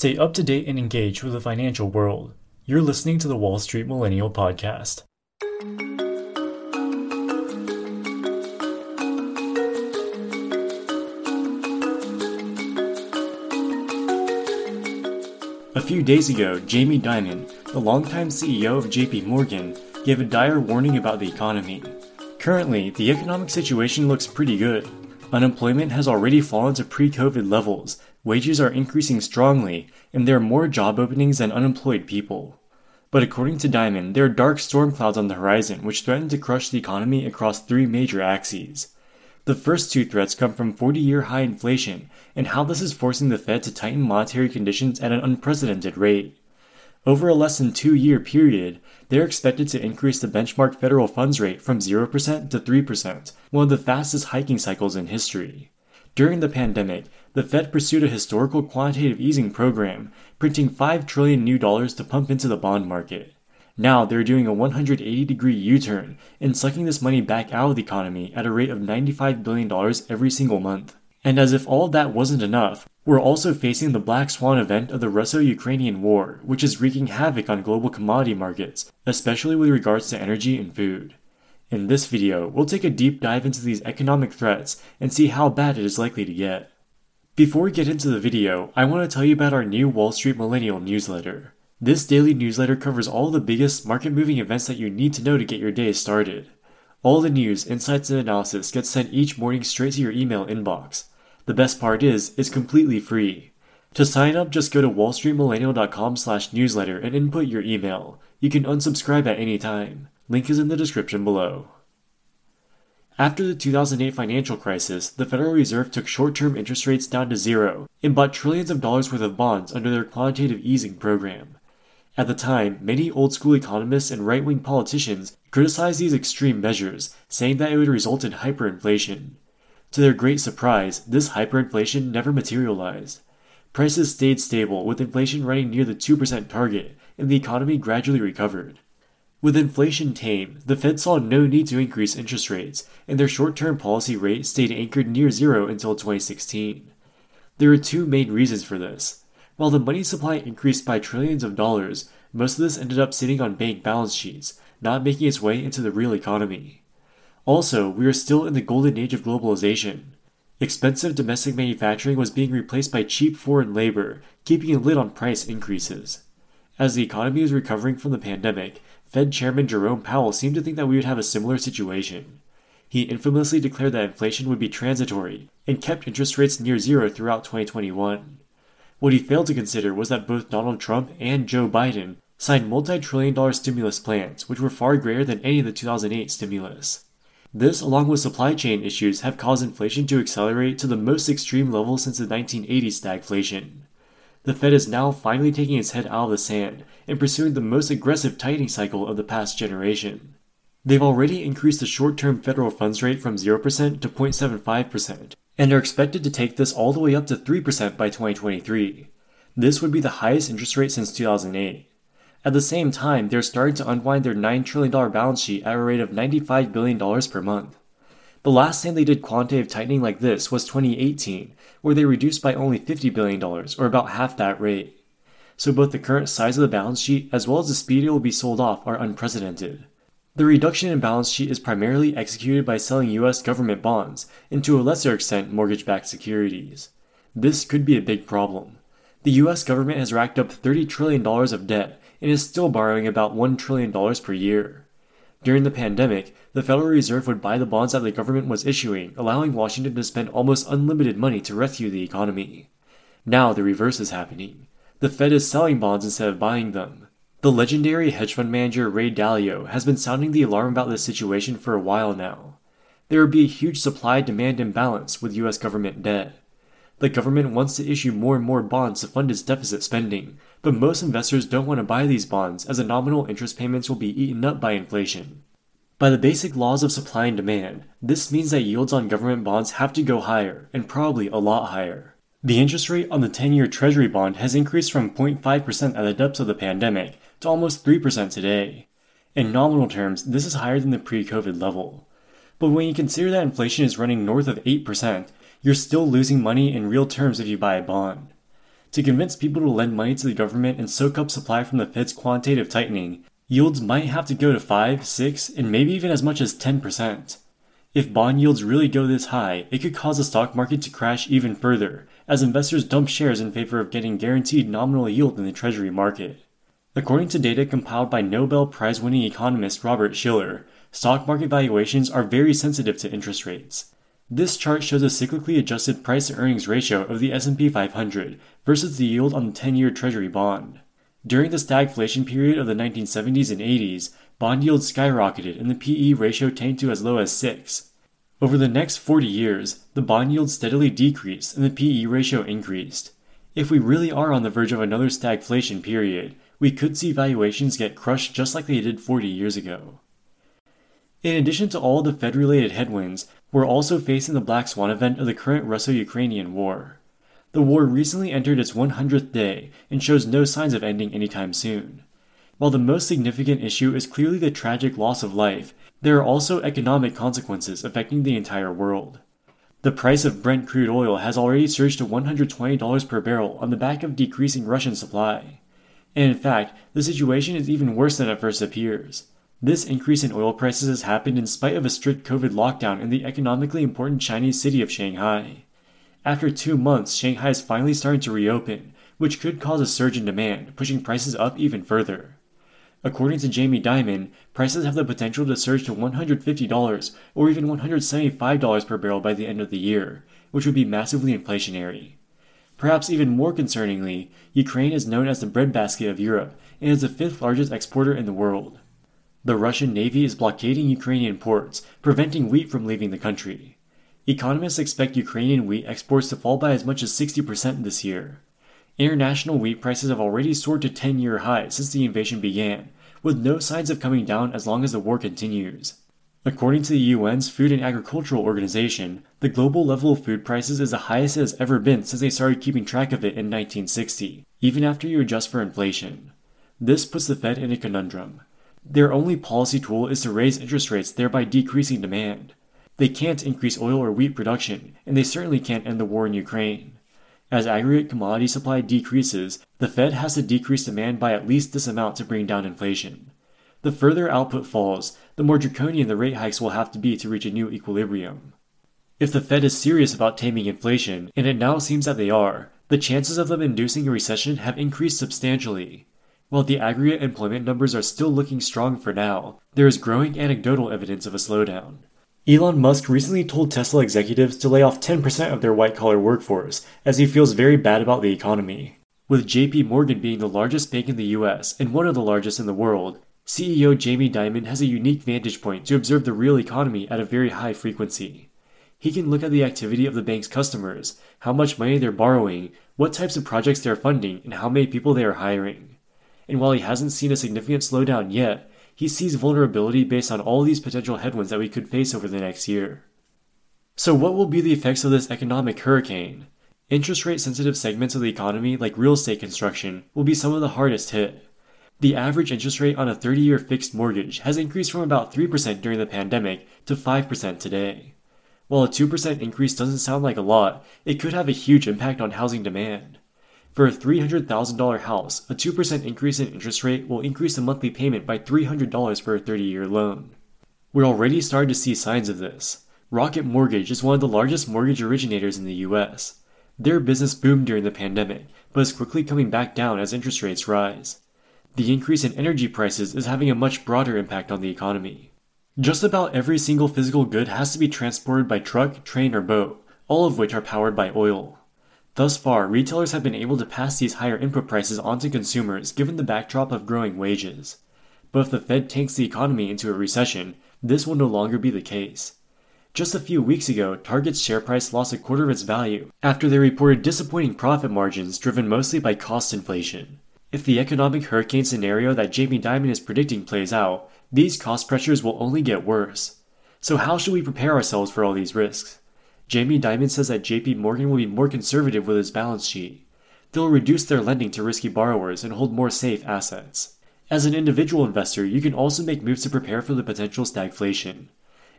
Stay up to date and engage with the financial world. You're listening to the Wall Street Millennial Podcast. A few days ago, Jamie Dimon, the longtime CEO of JP Morgan, gave a dire warning about the economy. Currently, the economic situation looks pretty good. Unemployment has already fallen to pre COVID levels, wages are increasing strongly, and there are more job openings than unemployed people. But according to Dimon, there are dark storm clouds on the horizon which threaten to crush the economy across three major axes. The first two threats come from 40 year high inflation and how this is forcing the Fed to tighten monetary conditions at an unprecedented rate. Over a less than two year period, they're expected to increase the benchmark federal funds rate from 0% to 3%, one of the fastest hiking cycles in history. During the pandemic, the Fed pursued a historical quantitative easing program, printing 5 trillion new dollars to pump into the bond market. Now they're doing a 180 degree U turn and sucking this money back out of the economy at a rate of $95 billion every single month. And as if all that wasn't enough, we're also facing the black swan event of the Russo Ukrainian war, which is wreaking havoc on global commodity markets, especially with regards to energy and food. In this video, we'll take a deep dive into these economic threats and see how bad it is likely to get. Before we get into the video, I want to tell you about our new Wall Street Millennial newsletter. This daily newsletter covers all the biggest market moving events that you need to know to get your day started. All the news, insights, and analysis gets sent each morning straight to your email inbox. The best part is, it's completely free. To sign up, just go to wallstreetmillennial.com slash newsletter and input your email. You can unsubscribe at any time. Link is in the description below. After the 2008 financial crisis, the Federal Reserve took short term interest rates down to zero and bought trillions of dollars worth of bonds under their quantitative easing program. At the time, many old school economists and right wing politicians criticized these extreme measures, saying that it would result in hyperinflation. To their great surprise, this hyperinflation never materialized. Prices stayed stable, with inflation running near the 2% target, and the economy gradually recovered. With inflation tame, the Fed saw no need to increase interest rates, and their short term policy rate stayed anchored near zero until 2016. There are two main reasons for this. While the money supply increased by trillions of dollars, most of this ended up sitting on bank balance sheets, not making its way into the real economy. Also, we are still in the golden age of globalization. Expensive domestic manufacturing was being replaced by cheap foreign labor, keeping a lid on price increases. As the economy is recovering from the pandemic, Fed Chairman Jerome Powell seemed to think that we would have a similar situation. He infamously declared that inflation would be transitory and kept interest rates near zero throughout 2021. What he failed to consider was that both Donald Trump and Joe Biden signed multi trillion dollar stimulus plans, which were far greater than any of the 2008 stimulus. This, along with supply chain issues, have caused inflation to accelerate to the most extreme level since the 1980s stagflation the Fed is now finally taking its head out of the sand and pursuing the most aggressive tightening cycle of the past generation. They've already increased the short term federal funds rate from 0% to 0.75%, and are expected to take this all the way up to 3% by 2023. This would be the highest interest rate since 2008. At the same time, they're starting to unwind their $9 trillion balance sheet at a rate of $95 billion per month. The last time they did quantitative tightening like this was 2018, where they reduced by only $50 billion, or about half that rate. So both the current size of the balance sheet as well as the speed it will be sold off are unprecedented. The reduction in balance sheet is primarily executed by selling US government bonds, and to a lesser extent mortgage backed securities. This could be a big problem. The US government has racked up $30 trillion of debt and is still borrowing about $1 trillion per year. During the pandemic, the Federal Reserve would buy the bonds that the government was issuing, allowing Washington to spend almost unlimited money to rescue the economy. Now the reverse is happening. The Fed is selling bonds instead of buying them. The legendary hedge fund manager Ray Dalio has been sounding the alarm about this situation for a while now. There would be a huge supply demand imbalance with US government debt. The government wants to issue more and more bonds to fund its deficit spending, but most investors don't want to buy these bonds as the nominal interest payments will be eaten up by inflation. By the basic laws of supply and demand, this means that yields on government bonds have to go higher, and probably a lot higher. The interest rate on the 10 year Treasury bond has increased from 0.5% at the depths of the pandemic to almost 3% today. In nominal terms, this is higher than the pre COVID level. But when you consider that inflation is running north of 8%, you're still losing money in real terms if you buy a bond. To convince people to lend money to the government and soak up supply from the Fed's quantitative tightening, yields might have to go to 5, 6, and maybe even as much as 10%. If bond yields really go this high, it could cause the stock market to crash even further, as investors dump shares in favor of getting guaranteed nominal yield in the treasury market. According to data compiled by Nobel Prize winning economist Robert Shiller, stock market valuations are very sensitive to interest rates. This chart shows a cyclically adjusted price to earnings ratio of the S&P 500 versus the yield on the 10-year treasury bond. During the stagflation period of the 1970s and 80s, bond yields skyrocketed and the PE ratio tanked to as low as 6. Over the next 40 years, the bond yield steadily decreased and the PE ratio increased. If we really are on the verge of another stagflation period, we could see valuations get crushed just like they did 40 years ago. In addition to all the Fed related headwinds, we're also facing the black swan event of the current Russo Ukrainian war. The war recently entered its 100th day and shows no signs of ending anytime soon. While the most significant issue is clearly the tragic loss of life, there are also economic consequences affecting the entire world. The price of Brent crude oil has already surged to $120 per barrel on the back of decreasing Russian supply. And in fact, the situation is even worse than it first appears. This increase in oil prices has happened in spite of a strict COVID lockdown in the economically important Chinese city of Shanghai. After two months, Shanghai is finally starting to reopen, which could cause a surge in demand, pushing prices up even further. According to Jamie Dimon, prices have the potential to surge to $150 or even $175 per barrel by the end of the year, which would be massively inflationary. Perhaps even more concerningly, Ukraine is known as the breadbasket of Europe and is the fifth largest exporter in the world. The Russian Navy is blockading Ukrainian ports, preventing wheat from leaving the country. Economists expect Ukrainian wheat exports to fall by as much as 60% this year. International wheat prices have already soared to 10 year highs since the invasion began, with no signs of coming down as long as the war continues. According to the UN's Food and Agricultural Organization, the global level of food prices is the highest it has ever been since they started keeping track of it in 1960, even after you adjust for inflation. This puts the Fed in a conundrum. Their only policy tool is to raise interest rates, thereby decreasing demand. They can't increase oil or wheat production, and they certainly can't end the war in Ukraine. As aggregate commodity supply decreases, the Fed has to decrease demand by at least this amount to bring down inflation. The further output falls, the more draconian the rate hikes will have to be to reach a new equilibrium. If the Fed is serious about taming inflation, and it now seems that they are, the chances of them inducing a recession have increased substantially. While the aggregate employment numbers are still looking strong for now, there is growing anecdotal evidence of a slowdown. Elon Musk recently told Tesla executives to lay off 10% of their white collar workforce, as he feels very bad about the economy. With JP Morgan being the largest bank in the US and one of the largest in the world, CEO Jamie Dimon has a unique vantage point to observe the real economy at a very high frequency. He can look at the activity of the bank's customers, how much money they're borrowing, what types of projects they're funding, and how many people they are hiring. And while he hasn't seen a significant slowdown yet, he sees vulnerability based on all these potential headwinds that we could face over the next year. So, what will be the effects of this economic hurricane? Interest rate sensitive segments of the economy, like real estate construction, will be some of the hardest hit. The average interest rate on a 30 year fixed mortgage has increased from about 3% during the pandemic to 5% today. While a 2% increase doesn't sound like a lot, it could have a huge impact on housing demand. For a $300,000 house, a 2% increase in interest rate will increase the monthly payment by $300 for a 30 year loan. We're already starting to see signs of this. Rocket Mortgage is one of the largest mortgage originators in the US. Their business boomed during the pandemic, but is quickly coming back down as interest rates rise the increase in energy prices is having a much broader impact on the economy. Just about every single physical good has to be transported by truck, train, or boat, all of which are powered by oil. Thus far, retailers have been able to pass these higher input prices onto consumers given the backdrop of growing wages. But if the Fed tanks the economy into a recession, this will no longer be the case. Just a few weeks ago, Target's share price lost a quarter of its value after they reported disappointing profit margins driven mostly by cost inflation. If the economic hurricane scenario that Jamie Dimon is predicting plays out, these cost pressures will only get worse. So, how should we prepare ourselves for all these risks? Jamie Dimon says that JP Morgan will be more conservative with its balance sheet. They'll reduce their lending to risky borrowers and hold more safe assets. As an individual investor, you can also make moves to prepare for the potential stagflation.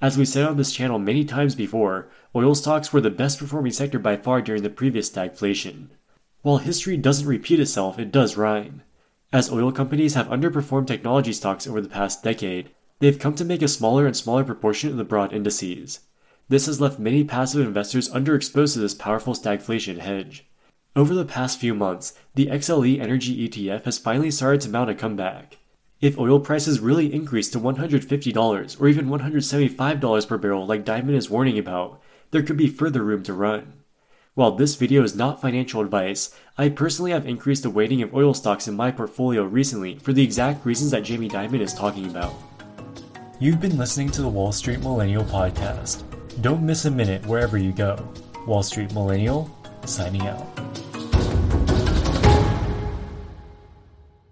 As we said on this channel many times before, oil stocks were the best performing sector by far during the previous stagflation. While history doesn't repeat itself, it does rhyme. As oil companies have underperformed technology stocks over the past decade, they've come to make a smaller and smaller proportion of the broad indices. This has left many passive investors underexposed to this powerful stagflation hedge. Over the past few months, the XLE Energy ETF has finally started to mount a comeback. If oil prices really increase to $150 or even $175 per barrel like Dimon is warning about, there could be further room to run. While this video is not financial advice, I personally have increased the weighting of oil stocks in my portfolio recently for the exact reasons that Jamie Dimon is talking about. You've been listening to the Wall Street Millennial Podcast. Don't miss a minute wherever you go. Wall Street Millennial, signing out.